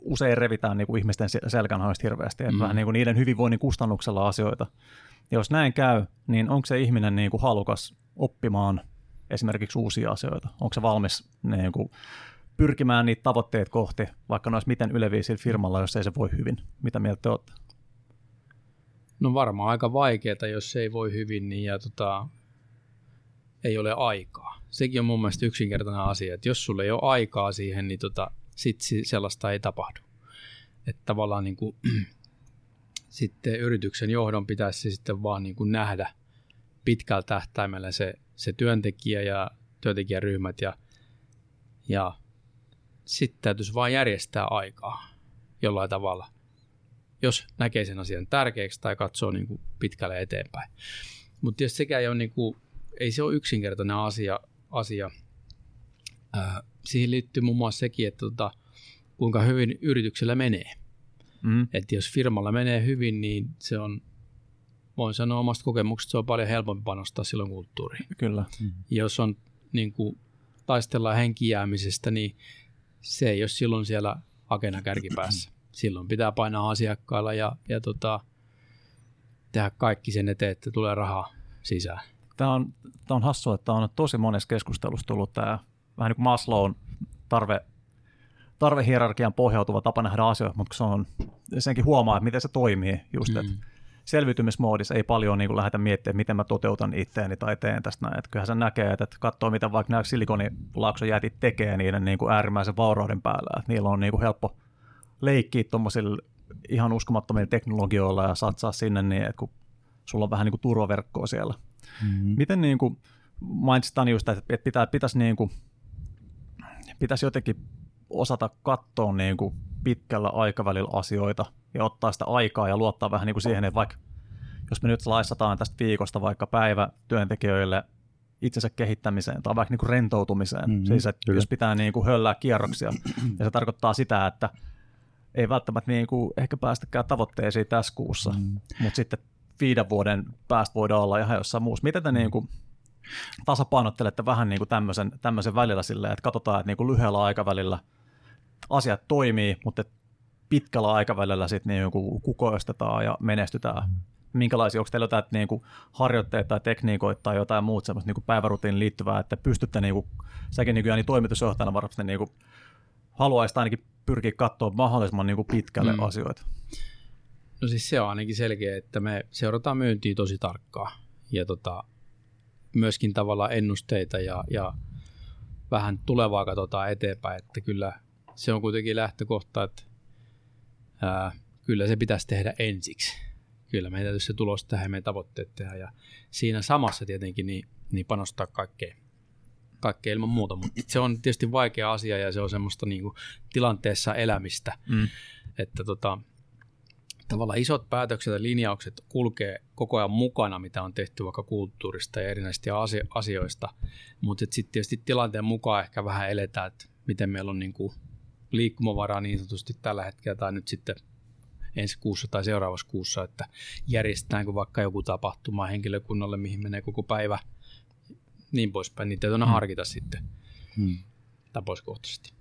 usein revitään niin kuin ihmisten selkänhaista hirveästi, että mm. vähän niin kuin niiden hyvinvoinnin kustannuksella asioita. Ja jos näin käy, niin onko se ihminen niin kuin halukas oppimaan esimerkiksi uusia asioita? Onko se valmis niin kuin, pyrkimään niitä tavoitteet kohti, vaikka ne olisi miten yleviä sillä firmalla, jos ei se voi hyvin? Mitä mieltä te olette? No varmaan aika vaikeaa, jos se ei voi hyvin, niin ja tota, ei ole aikaa. Sekin on mun mielestä yksinkertainen asia, että jos sulle ei ole aikaa siihen, niin tota, sit sellaista ei tapahdu. Että tavallaan niin kuin, <clears throat> sitten yrityksen johdon pitäisi sitten vaan niin kuin nähdä pitkällä tähtäimellä se, se työntekijä ja työntekijäryhmät ja, ja sitten täytyisi vain järjestää aikaa jollain tavalla, jos näkee sen asian tärkeäksi tai katsoo niin kuin pitkälle eteenpäin. Mutta tietysti sekä ei, ole niin kuin, ei se ole yksinkertainen asia. asia. Ää, siihen liittyy muun muassa sekin, että tota, kuinka hyvin yrityksellä menee. Mm. Että jos firmalla menee hyvin, niin se on voin sanoa omasta kokemuksesta, se on paljon helpompi panostaa silloin kulttuuriin. Kyllä. Mm. Jos on niin kuin, taistellaan henkijäämisestä, niin se ei ole silloin siellä agenda kärkipäässä. Silloin pitää painaa asiakkailla ja, ja tota, tehdä kaikki sen eteen, että tulee rahaa sisään. Tämä on, tämä on hassua, että on tosi monessa keskustelussa tullut tämä vähän niin kuin Maslown tarve, tarvehierarkian pohjautuva tapa nähdä asioita, mutta se on, senkin huomaa, että miten se toimii just, mm. että selviytymismoodissa ei paljon niin kuin lähdetä miettimään, miten mä toteutan itteeni tai teen tästä näin. Että kyllähän se näkee, että katsoo, mitä vaikka nämä silikonilaakson jätit tekee niiden niin kuin äärimmäisen vaurauden päällä. Että niillä on niin kuin helppo leikkiä tuommoisilla ihan uskomattomilla teknologioilla ja satsaa sinne niin, että kun sulla on vähän niin kuin turvaverkkoa siellä. Mm-hmm. Miten niin kuin, mainitsit just, että pitää, pitäisi, niin kuin, pitäisi jotenkin osata katsoa niin kuin pitkällä aikavälillä asioita ja ottaa sitä aikaa ja luottaa vähän niin kuin siihen, että vaikka jos me nyt laissataan tästä viikosta vaikka päivä työntekijöille itsensä kehittämiseen tai vaikka niin kuin rentoutumiseen, mm-hmm, siis että jos pitää niin kuin höllää kierroksia, <clears throat> ja se tarkoittaa sitä, että ei välttämättä niin kuin ehkä päästäkään tavoitteisiin tässä kuussa, mm. mutta sitten viiden vuoden päästä voidaan olla ihan jossain muussa. Miten te niin kuin tasapainottelette vähän niin kuin tämmöisen, tämmöisen välillä silleen, että katsotaan, että niin kuin lyhyellä aikavälillä asiat toimii, mutta pitkällä aikavälillä sitten niin kukoistetaan ja menestytään? Minkälaisia, onko teillä jotain niin kuin harjoitteita tai tekniikoita tai jotain muuta semmoista niin päivärutiin liittyvää, että pystytte, niin kuin, säkin niin kuin, niin toimitusjohtajana varmasti niin kuin, haluaisit ainakin pyrkiä katsoa mahdollisimman niin kuin pitkälle mm. asioita? No siis se on ainakin selkeä, että me seurataan myyntiä tosi tarkkaan ja tota, myöskin tavallaan ennusteita ja, ja vähän tulevaa katsotaan eteenpäin, että kyllä se on kuitenkin lähtökohta, että ää, kyllä se pitäisi tehdä ensiksi. Kyllä meidän täytyy se tulos tehdä ja meidän tavoitteet tehdä ja siinä samassa tietenkin niin, niin panostaa kaikkeen, kaikkeen ilman muuta, mutta se on tietysti vaikea asia ja se on semmoista niin kuin tilanteessa elämistä, mm. että tota, tavallaan isot päätökset ja linjaukset kulkee koko ajan mukana, mitä on tehty vaikka kulttuurista ja erinäisistä asioista, mutta sitten tietysti tilanteen mukaan ehkä vähän eletään, että miten meillä on niin kuin liikkumavaraa niin sanotusti tällä hetkellä tai nyt sitten ensi kuussa tai seuraavassa kuussa, että järjestetäänkö vaikka joku tapahtuma henkilökunnalle, mihin menee koko päivä, niin poispäin, niin täytyy hmm. harkita sitten hmm. tapauskohtaisesti.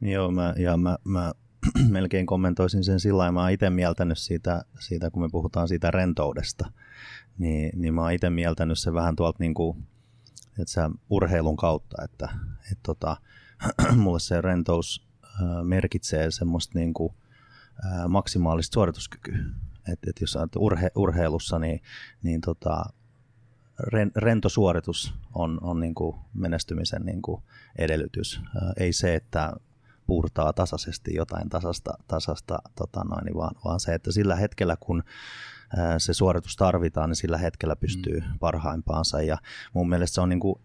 Joo, mä, ja mä, mä <clears throat> melkein kommentoisin sen sillä lailla, mä oon itse mieltänyt siitä, siitä, kun me puhutaan siitä rentoudesta, niin, niin mä oon itse mieltänyt sen vähän tuolta niin kuin, että sä urheilun kautta, että, että tota, <clears throat> mulle se rentous merkitsee semmoista niin kuin, maksimaalista suorituskykyä. Et, et jos olet urhe, urheilussa, niin, niin tota, ren, rento suoritus on, on niin kuin menestymisen niin kuin edellytys. Ei se, että puurtaa tasaisesti jotain tasasta, tasasta tota noin, niin vaan, vaan se, että sillä hetkellä kun se suoritus tarvitaan, niin sillä hetkellä pystyy mm. parhaimpaansa. Ja mun mielestä se on niin kuin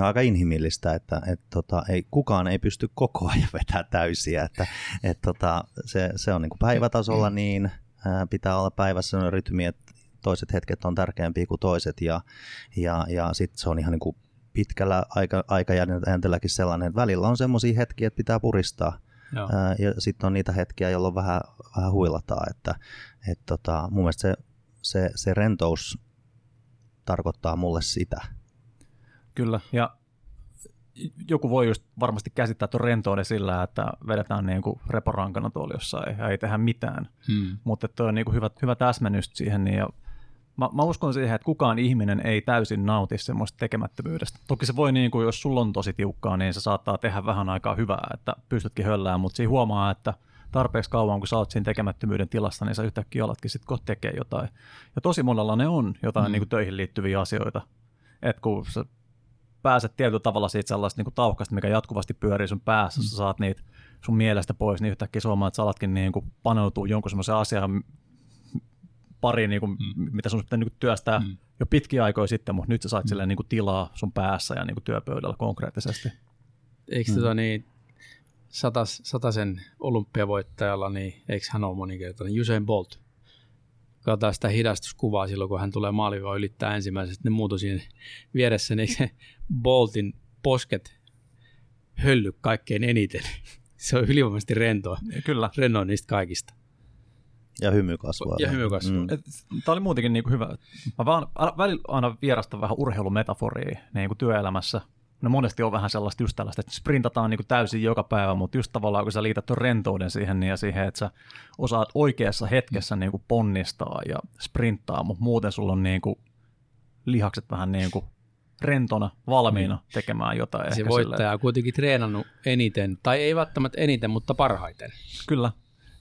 aika inhimillistä, että et, tota, ei, kukaan ei pysty koko ajan vetää täysiä. Että, et, tota, se, se on niin kuin päivätasolla mm. niin, ää, pitää olla päivässä on rytmi, että toiset hetket on tärkeämpiä kuin toiset ja, ja, ja sitten se on ihan niin kuin pitkällä aika, aikajännitelläkin sellainen, että välillä on semmoisia hetkiä, että pitää puristaa. Ää, ja sitten on niitä hetkiä, jolloin vähän, vähän huilataan. Että, et tota, mun mielestä se, se, se rentous tarkoittaa mulle sitä. Kyllä, ja joku voi just varmasti käsittää tuon rentouden sillä, että vedetään niin kuin reporankana tuolla jossain ja ei tehdä mitään. Hmm. Mutta tuo on niin kuin hyvä, hyvä täsmennys siihen. Niin ja mä, mä, uskon siihen, että kukaan ihminen ei täysin nauti semmoista tekemättömyydestä. Toki se voi, niin kuin, jos sulla on tosi tiukkaa, niin se saattaa tehdä vähän aikaa hyvää, että pystytkin höllään, mutta siinä huomaa, että tarpeeksi kauan, kun sä oot siinä tekemättömyyden tilassa, niin sä yhtäkkiä alatkin sitten kohta tekee jotain. Ja tosi monella ne on jotain mm. niin kuin töihin liittyviä asioita. Että kun sä pääset tietyllä tavalla siitä sellaista niin kuin tauhkasta, mikä jatkuvasti pyörii sun päässä, mm. sä saat niitä sun mielestä pois, niin yhtäkkiä suomaa, että sä alatkin niin kuin paneutua jonkun semmoisen asian pariin, niin kuin, mm. mitä sun pitää niin työstää mm. jo pitkiä aikoja sitten, mutta nyt sä saat mm. silleen niin kuin tilaa sun päässä ja niin kuin työpöydällä konkreettisesti. Eikö mm. tota niin, satas, sataisen olympiavoittajalla, niin eikö hän ole moninkertainen Usain Bolt? Katsotaan sitä hidastuskuvaa silloin, kun hän tulee maaliva ylittää ensimmäisestä, ne muutu siinä vieressä, niin se Boltin posket hölly kaikkein eniten. Se on ylivoimaisesti rentoa. Kyllä. Rennoa niistä kaikista. Ja hymy kasvaa. Ja hymy kasvaa. Mm. Tämä oli muutenkin niin kuin hyvä. Mä vaan välillä aina vierastan vähän urheilumetaforia niin kuin työelämässä. No monesti on vähän sellaista just tällaista, että sprintataan niin kuin täysin joka päivä, mutta just tavallaan kun sä liität tuon rentouden siihen niin ja siihen, että sä osaat oikeassa hetkessä niin kuin ponnistaa ja sprinttaa, mutta muuten sulla on niin kuin lihakset vähän niin kuin rentona, valmiina mm. tekemään jotain. Se voittaja on kuitenkin treenannut eniten, tai ei välttämättä eniten, mutta parhaiten. Kyllä.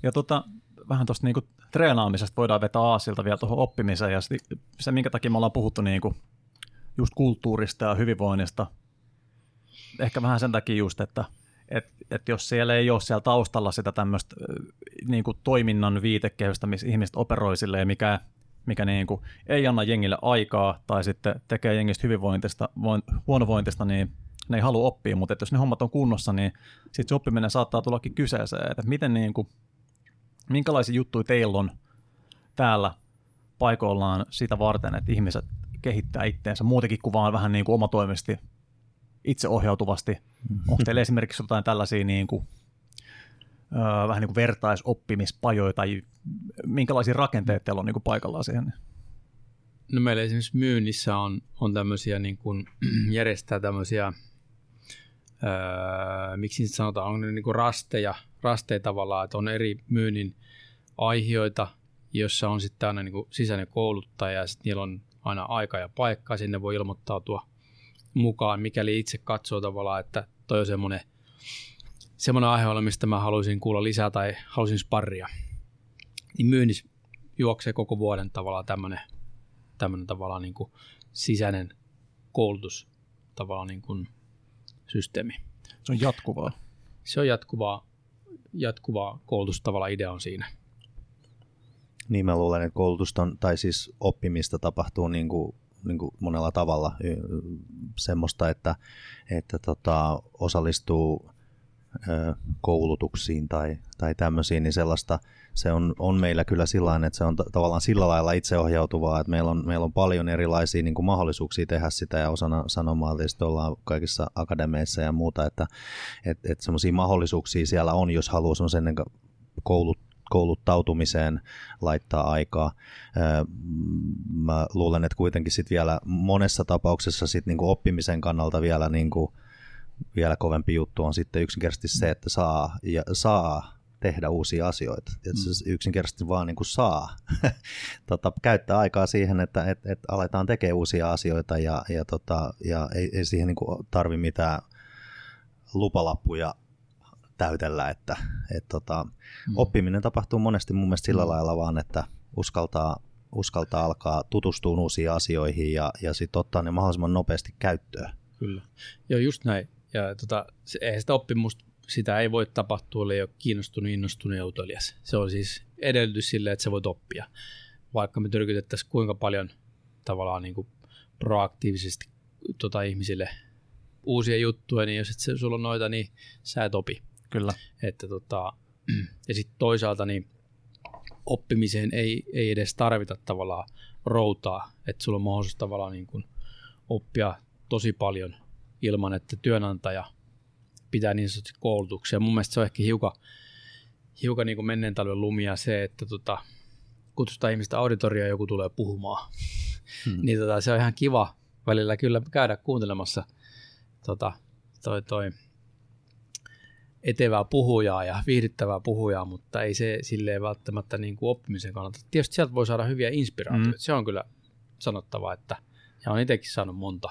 Ja tota, vähän tuosta niinku treenaamisesta voidaan vetää aasilta vielä tuohon oppimiseen, ja se, minkä takia me ollaan puhuttu niinku just kulttuurista ja hyvinvoinnista, ehkä vähän sen takia just, että et, et jos siellä ei ole siellä taustalla sitä tämmöistä niinku toiminnan viitekehystä, missä ihmiset operoi silleen, mikä, mikä niinku ei anna jengille aikaa, tai sitten tekee jengistä hyvinvointista, voin, huonovointista, niin ne ei halua oppia, mutta jos ne hommat on kunnossa, niin sitten se oppiminen saattaa tullakin kyseeseen, että miten niin kuin minkälaisia juttuja teillä on täällä paikoillaan sitä varten, että ihmiset kehittää itteensä? Muutenkin kuin vaan vähän niin kuin omatoimisesti itseohjautuvasti. Mm-hmm. Onko teillä esimerkiksi jotain tällaisia niin kuin, ö, vähän niin kuin vertaisoppimispajoja tai minkälaisia rakenteita teillä on niin kuin paikallaan siihen? No meillä esimerkiksi myynnissä on, on tämmöisiä niin kuin, <clears throat> järjestää tämmöisiä, öö, miksi niitä sanotaan, on niin kuin rasteja, rasteja tavallaan, että on eri myynnin aihioita, jossa on sitten aina niin kuin sisäinen kouluttaja ja sitten niillä on aina aika ja paikka, sinne voi ilmoittautua mukaan, mikäli itse katsoo tavallaan, että toi on semmoinen, semmoinen aihe, mistä mä haluaisin kuulla lisää tai haluaisin sparria. Niin myynnissä juoksee koko vuoden tavallaan tämmöinen, tämmöinen tavallaan niin kuin sisäinen koulutus tavallaan niin kuin systeemi. Se on jatkuvaa. Se on jatkuvaa, jatkuvaa koulutus tavallaan idea on siinä. Niin mä luulen, että koulutusta on, tai siis oppimista tapahtuu niin kuin, niin kuin monella tavalla semmoista, että, että tota, osallistuu koulutuksiin tai, tai tämmöisiin, niin sellaista se on, on meillä kyllä sillä että se on t- tavallaan sillä lailla itseohjautuvaa, että meillä on, meillä on paljon erilaisia niin kuin mahdollisuuksia tehdä sitä ja osana sanomaan tietysti ollaan kaikissa akademeissa ja muuta, että et, et semmoisia mahdollisuuksia siellä on, jos haluaa semmoisen koulut, kouluttautumiseen laittaa aikaa. Mä luulen, että kuitenkin sit vielä monessa tapauksessa sit niinku oppimisen kannalta vielä, niinku, vielä kovempi juttu on sitten yksinkertaisesti se, että saa, ja saa tehdä uusia asioita. Se yksinkertaisesti vaan niin kuin saa <laughs> tota, käyttää aikaa siihen, että et, et aletaan tekemään uusia asioita ja, ja, tota, ja ei, ei siihen niin kuin tarvi mitään lupalappuja täytellä, että et, tota, mm. oppiminen tapahtuu monesti mun mielestä sillä mm. lailla vaan, että uskaltaa, uskaltaa alkaa tutustua uusiin asioihin ja, ja sitten ottaa ne mahdollisimman nopeasti käyttöön. Kyllä. Joo, just näin. Ja tota, se, eihän sitä oppimusta, sitä ei voi tapahtua, ellei ole kiinnostunut, innostunut ja utelias. Se on siis edellytys sille, että sä voit oppia. Vaikka me tyrkytettäisiin kuinka paljon tavallaan niin kuin proaktiivisesti tota, ihmisille uusia juttuja, niin jos et se, sulla on noita, niin sä et opi. Kyllä. Että tota, <clears throat> ja sitten toisaalta niin oppimiseen ei, ei edes tarvita tavallaan routaa, että sulla on mahdollisuus tavallaan niin kuin oppia tosi paljon ilman, että työnantaja pitää niin sanotusti koulutuksia. Mun mielestä se on ehkä hiukan, hiukan niin kuin menneen talven lumia se, että tota, kutsutaan ihmistä auditorioon ja joku tulee puhumaan. Hmm. <laughs> niin tota, se on ihan kiva välillä kyllä käydä kuuntelemassa tota, toi, toi etevää puhujaa ja viihdyttävää puhujaa, mutta ei se silleen välttämättä niin kuin oppimisen kannalta. Tietysti sieltä voi saada hyviä inspiraatioita. Mm. Se on kyllä sanottava, että ja on itsekin saanut monta,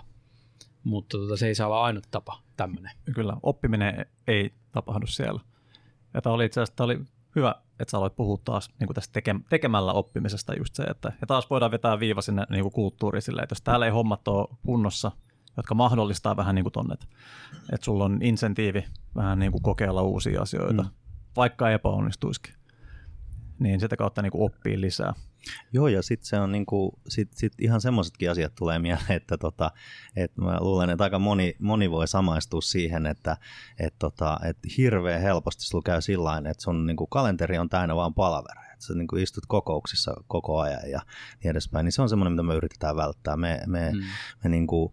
mutta tota, se ei saa olla ainut tapa tämmöinen. Kyllä, oppiminen ei tapahdu siellä. Ja tämä oli itse asiassa oli hyvä, että sä aloit puhua taas niin kuin tästä teke- tekemällä oppimisesta just se, että ja taas voidaan vetää viiva sinne niin kuin kulttuuriin silleen, että jos täällä ei hommat ole kunnossa, jotka mahdollistaa vähän niin kuin tonne, että, että sulla on insentiivi vähän niin kuin kokeilla uusia asioita, mm. vaikka epäonnistuisikin, niin sitä kautta niin kuin oppii lisää. Joo, ja sitten se on niinku, sit, sit ihan semmoisetkin asiat tulee mieleen, että tota, et mä luulen, että aika moni, moni voi samaistua siihen, että et tota, et hirveän helposti sulla käy sillä että sun niinku kalenteri on täynnä vaan palavereja että sä niin kuin istut kokouksissa koko ajan ja niin edespäin, niin se on semmoinen, mitä me yritetään välttää. Me, me, mm. me niin kuin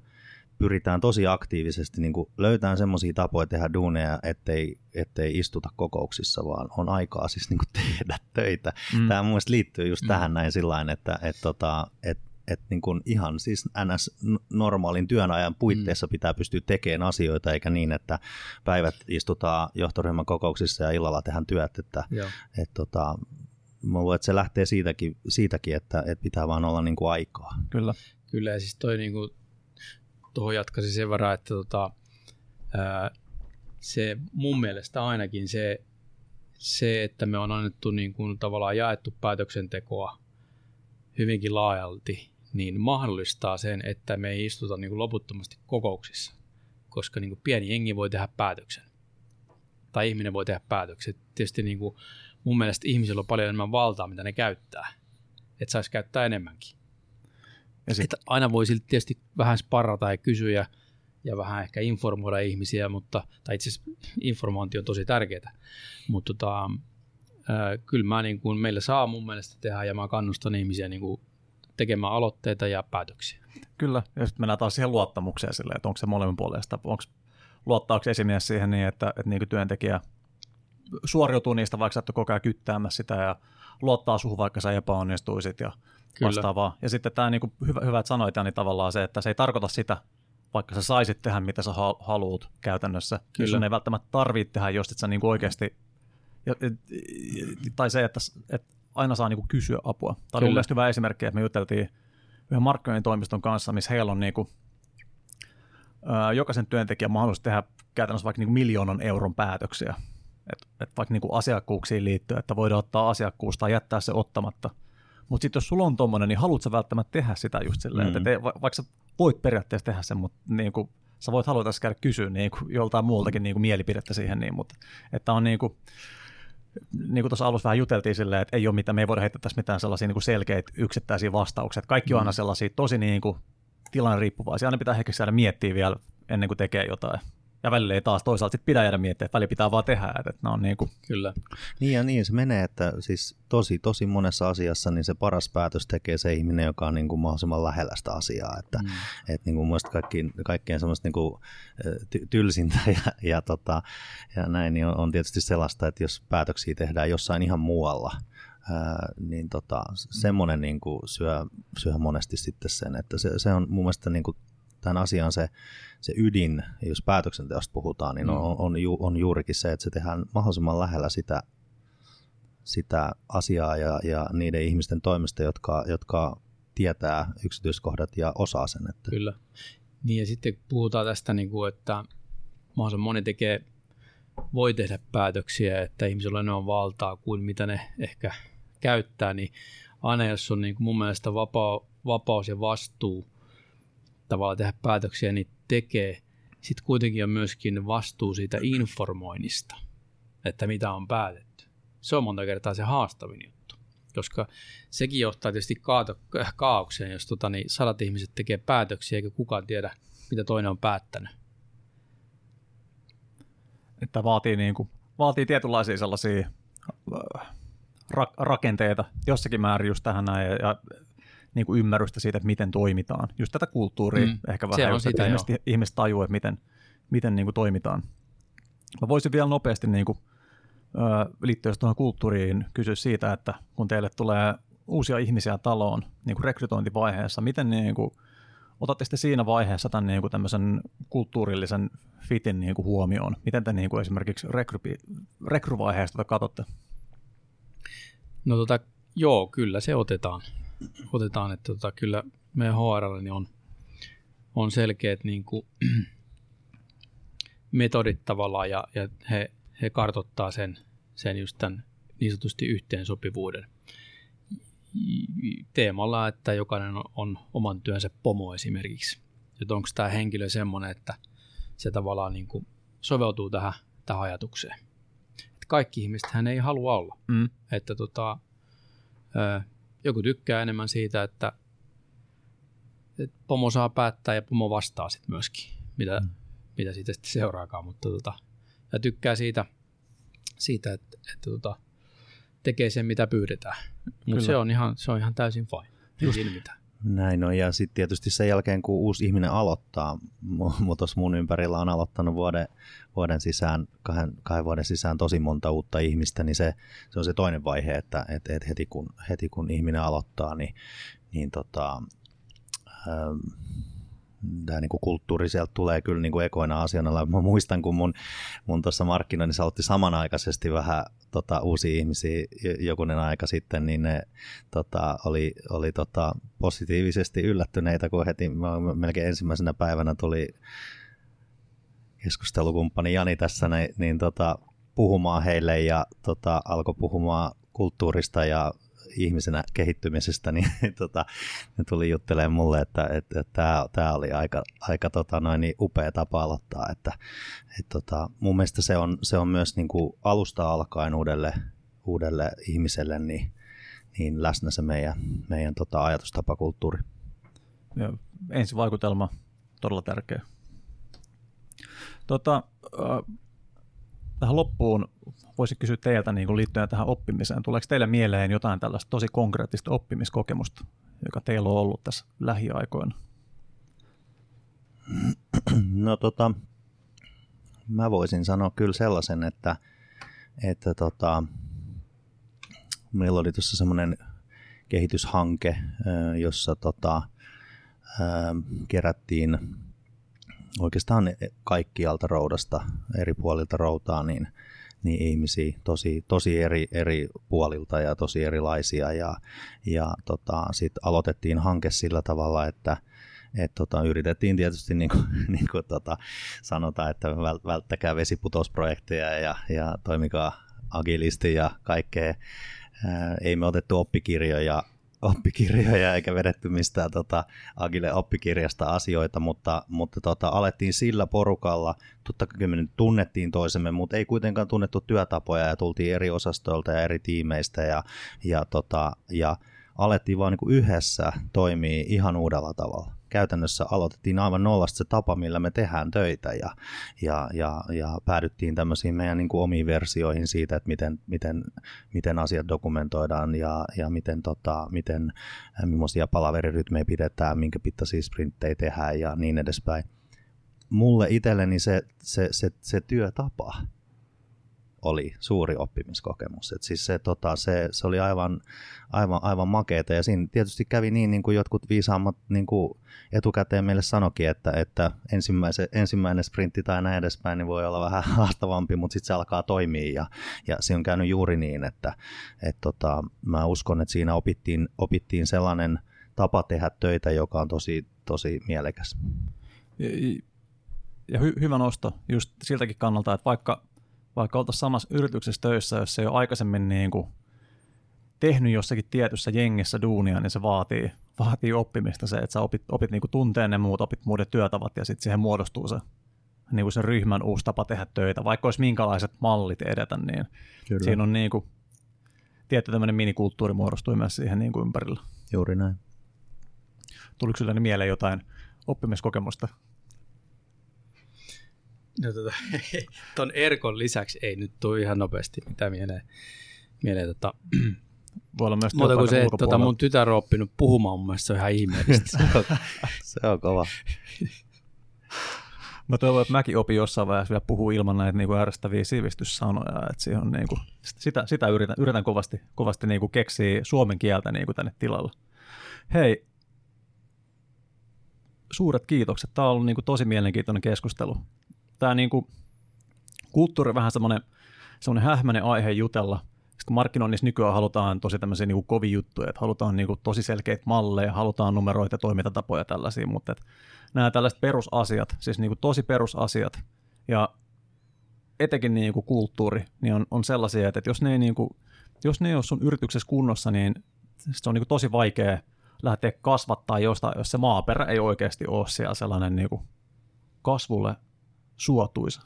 pyritään tosi aktiivisesti niin kuin löytämään semmoisia tapoja tehdä duuneja, ettei, ettei istuta kokouksissa, vaan on aikaa siis niin kuin tehdä töitä. Mm. Tämä mun mielestä liittyy just mm. tähän näin sillä että et, tota, et, et niin kuin ihan siis NS normaalin työnajan puitteissa mm. pitää pystyä tekemään asioita, eikä niin, että päivät istutaan johtoryhmän kokouksissa ja illalla tehdään työt. Että, et, tota, mä luulen, että se lähtee siitäkin, siitäkin että, että pitää vaan olla niin kuin aikaa. Kyllä. Kyllä, ja siis toi niin kuin tuohon jatkaisin sen verran, että tota, ää, se mun mielestä ainakin se, se, että me on annettu niin kuin tavallaan jaettu päätöksentekoa hyvinkin laajalti, niin mahdollistaa sen, että me ei istuta niin kuin loputtomasti kokouksissa, koska niin kuin pieni jengi voi tehdä päätöksen. Tai ihminen voi tehdä päätöksen. Tietysti niin kuin mun mielestä ihmisillä on paljon enemmän valtaa, mitä ne käyttää. Että saisi käyttää enemmänkin. Ja sit... Että aina voi silti tietysti vähän sparrata ja kysyä ja vähän ehkä informoida ihmisiä, mutta, tai itse asiassa informointi on tosi tärkeää, mutta tota, äh, kyllä mä niin kuin, meillä saa mun mielestä tehdä ja mä kannustan ihmisiä niin kuin, tekemään aloitteita ja päätöksiä. Kyllä, ja sitten mennään taas siihen luottamukseen sille, että onko se molemmin puolesta, onko luottaako esimies siihen niin, että, että niin työntekijä suoriutuu niistä, vaikka sä et koko ajan kyttäämässä sitä ja luottaa suhun, vaikka sä epäonnistuisit ja Kyllä. vastaavaa. Ja sitten tämä niin kuin hyvä, hyvä, että sanoit, niin tavallaan se, että se ei tarkoita sitä, vaikka sä saisit tehdä mitä sä haluat käytännössä, Kyllä. sun ei välttämättä tarvitse tehdä, jos et sä niin kuin oikeasti, ja, tai se, että, että aina saa niin kuin kysyä apua. Tämä oli mielestäni hyvä esimerkki, että me juteltiin yhden markkinoinnin toimiston kanssa, missä heillä on niin kuin, jokaisen työntekijän mahdollisuus tehdä käytännössä vaikka niin kuin miljoonan euron päätöksiä. Et, et vaikka niin kuin asiakkuuksiin liittyen, että voidaan ottaa asiakkuus tai jättää se ottamatta – mutta sitten jos sulla on tommonen, niin haluatko välttämättä tehdä sitä just silleen, mm. että te, vaikka sä voit periaatteessa tehdä sen, mutta niin kuin, sä voit haluta käydä kysyä niin kuin, joltain muultakin niin kuin, mielipidettä siihen, niin, mutta että on niin kuin, niin kuin tuossa alussa vähän juteltiin silleen, että ei ole mitään, me ei voida heittää tässä mitään sellaisia niin kuin selkeitä yksittäisiä vastauksia. Kaikki on aina mm. sellaisia tosi niin kuin, tilanne riippuvaisia. Aina pitää ehkä saada miettiä vielä ennen kuin tekee jotain. Ja välillä ei taas toisaalta sit pidä jäädä miettiä, että väli pitää vaan tehdä. Että, että on niin kuin... Kyllä. Niin ja niin se menee, että siis tosi, tosi monessa asiassa niin se paras päätös tekee se ihminen, joka on niin kuin mahdollisimman lähellä sitä asiaa. Että, mm. että niin kuin mielestäni kaikki, kaikkein semmoista niin kuin, ty- tylsintä ja, ja, tota, ja näin niin on, on tietysti sellaista, että jos päätöksiä tehdään jossain ihan muualla, Ää, niin tota, semmoinen niin kuin syö, syö monesti sitten sen, että se, se on mun mielestä niin kuin tämän asian se, se ydin, jos päätöksenteosta puhutaan, niin on, mm. on, ju, on juurikin se, että se tehdään mahdollisimman lähellä sitä sitä asiaa ja, ja niiden ihmisten toimesta, jotka, jotka tietää yksityiskohdat ja osaa sen. Että... Kyllä. Niin ja sitten puhutaan tästä, niin kuin, että mahdollisimman moni tekee, voi tehdä päätöksiä, että ihmisillä on enemmän valtaa kuin mitä ne ehkä käyttää, niin aina jos on niin kuin mun mielestä vapaa, vapaus ja vastuu tavallaan tehdä päätöksiä, niin tekee. Sitten kuitenkin on myöskin vastuu siitä informoinnista, että mitä on päätetty. Se on monta kertaa se haastavin juttu, koska sekin johtaa tietysti kaato, kaaukseen, jos tota, niin sadat ihmiset tekee päätöksiä eikä kukaan tiedä, mitä toinen on päättänyt. Että vaatii, niin kuin, vaatii tietynlaisia sellaisia äh, ra- rakenteita jossakin määrin just tähän näin, ja niin kuin ymmärrystä siitä, että miten toimitaan. Just tätä kulttuuria mm. ehkä vähän, just, sitä, että ihmiset, ihmiset tajuu, että miten, miten niin kuin toimitaan. Mä voisin vielä nopeasti niin kuin, liittyen tuohon kulttuuriin kysyä siitä, että kun teille tulee uusia ihmisiä taloon niin kuin rekrytointivaiheessa, miten niin kuin, otatte sitten siinä vaiheessa tämän niin kuin tämmöisen kulttuurillisen fitin niin kuin huomioon? Miten te niin kuin esimerkiksi rekry, rekryvaiheesta katsotte? No tota, joo, kyllä se otetaan. Otetaan, että tota, kyllä meidän HR niin on, on selkeät niin kuin, <clears throat> metodit tavallaan ja, ja he, he kartottaa sen, sen just tämän niin sanotusti yhteensopivuuden teemalla, että jokainen on, on oman työnsä pomo esimerkiksi. Että onko tämä henkilö semmoinen, että se tavallaan niin kuin soveltuu tähän, tähän ajatukseen. Että kaikki ihmiset hän ei halua olla. Mm. Että tota, joku tykkää enemmän siitä, että, että pomo saa päättää ja pomo vastaa sitten myöskin, mitä, mm. mitä siitä sitten seuraakaan. Mutta tota, ja tykkää siitä, siitä että, että tota, tekee sen, mitä pyydetään. Mutta se on ihan, se on ihan täysin fine. Ei siinä mitään. Näin on, ja sitten tietysti sen jälkeen, kun uusi ihminen aloittaa, mutta mun ympärillä on aloittanut vuoden, vuoden sisään, kahden, kahden vuoden sisään tosi monta uutta ihmistä, niin se, se on se toinen vaihe, että et, et heti, kun, heti kun ihminen aloittaa, niin, niin tota, ähm, tämä niin kulttuuri sieltä tulee kyllä niin kuin ekoina asiana. Mä muistan, kun mun, mun tuossa markkinoinnissa aloitti samanaikaisesti vähän tota, uusia ihmisiä jokunen aika sitten, niin ne tota, oli, oli tota, positiivisesti yllättyneitä, kun heti melkein ensimmäisenä päivänä tuli keskustelukumppani Jani tässä niin, niin tota, puhumaan heille ja tota, alkoi puhumaan kulttuurista ja ihmisenä kehittymisestä, <laughs> niin tota, ne tuli juttelemaan mulle, että että, että tämä oli aika, aika tota, noin, niin upea tapa aloittaa. Että, että, tota, mun mielestä se on, se on myös niin kuin alusta alkaen uudelle, uudelle ihmiselle niin, niin läsnä se meidän, meidän tota, ajatustapakulttuuri. Ja ensivaikutelma todella tärkeä. Tota, äh, tähän loppuun voisin kysyä teiltä niin kuin liittyen tähän oppimiseen. Tuleeko teille mieleen jotain tällaista tosi konkreettista oppimiskokemusta, joka teillä on ollut tässä lähiaikoina? No tota, mä voisin sanoa kyllä sellaisen, että, että tota, meillä oli tuossa semmoinen kehityshanke, jossa tota, kerättiin oikeastaan kaikkialta roudasta, eri puolilta routaa, niin, niin ihmisiä tosi, tosi eri, eri puolilta ja tosi erilaisia. Ja, ja tota, sitten aloitettiin hanke sillä tavalla, että et tota, yritettiin tietysti niin kuin, <laughs> niin kuin tota, sanotaan, että välttäkää vesiputousprojekteja ja, ja toimikaa agilisti ja kaikkea. Ää, ei me otettu oppikirjoja oppikirjoja eikä vedetty mistään tota, Agile oppikirjasta asioita, mutta, mutta tota, alettiin sillä porukalla, totta kai me nyt tunnettiin toisemme, mutta ei kuitenkaan tunnettu työtapoja ja tultiin eri osastoilta ja eri tiimeistä ja, ja, tota, ja alettiin vaan niin yhdessä toimii ihan uudella tavalla käytännössä aloitettiin aivan nollasta se tapa, millä me tehdään töitä ja, ja, ja, ja päädyttiin tämmöisiin meidän niin kuin omiin versioihin siitä, että miten, miten, miten asiat dokumentoidaan ja, ja miten, tota, miten äh, millaisia palaverirytmejä pidetään, minkä pittaisia sprinttejä tehdään ja niin edespäin. Mulle itselleni se, se, se, se työtapa oli suuri oppimiskokemus. Et siis se, tota, se, se, oli aivan, aivan, aivan makeeta ja siinä tietysti kävi niin, niin kuin jotkut viisaammat niin kuin etukäteen meille sanokin, että, että ensimmäinen sprintti tai näin edespäin niin voi olla vähän <laughs> haastavampi, mutta sitten se alkaa toimia ja, ja se on käynyt juuri niin, että et, tota, mä uskon, että siinä opittiin, opittiin sellainen tapa tehdä töitä, joka on tosi, tosi mielekäs. Ja, ja hy, hyvä nosto just siltäkin kannalta, että vaikka vaikka oltaisiin samassa yrityksessä töissä, jos se ei ole aikaisemmin niin kuin tehnyt jossakin tietyssä jengissä duunia, niin se vaatii, vaatii oppimista se, että sä opit, opit niin kuin tunteen ne muut, opit muiden työtavat ja sitten siihen muodostuu se, niin kuin se ryhmän uusi tapa tehdä töitä. Vaikka olisi minkälaiset mallit edetä, niin Kyllä. siinä on niin kuin, tietty tämmöinen minikulttuuri muodostui myös siihen niin kuin ympärillä. Juuri näin. Tuliko sinulle mieleen jotain oppimiskokemusta No, tota, <laughs> ton Erkon lisäksi ei nyt tule ihan nopeasti mitä mieleen. mieleen tota, Voi olla myös Mutta kuin se, että tota, mun tytär on oppinut puhumaan, mun mielestä se on ihan ihmeellistä. <laughs> se on kova. <laughs> Mä toivon, että mäkin opin jossain vaiheessa vielä puhua ilman näitä niin kuin ärsyttäviä sivistyssanoja. Että siihen on, niin kuin, sitä, sitä yritän, yritän kovasti, kovasti niin kuin keksiä suomen kieltä niin kuin tänne tilalle. Hei, suuret kiitokset. Tämä on ollut niin kuin tosi mielenkiintoinen keskustelu tämä niin kuin, kulttuuri on vähän semmoinen, semmoinen hähmäinen aihe jutella. Sitten kun markkinoinnissa nykyään halutaan tosi tämmöisiä niin kuin kovia juttuja, että halutaan niin kuin tosi selkeitä malleja, halutaan numeroita ja toimintatapoja tällaisia, mutta että nämä tällaiset perusasiat, siis niin kuin tosi perusasiat ja etenkin niin kuin kulttuuri, niin on, on sellaisia, että jos ne, ei niin kuin, jos ne ei ole sun yrityksessä kunnossa, niin se on niin kuin tosi vaikea lähteä kasvattaa jostain, jos se maaperä ei oikeasti ole siellä sellainen niin kuin kasvulle suotuisa.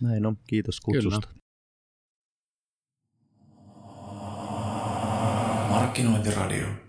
Näin on, kiitos kutsusta. Kyllä. Markkinointiradio.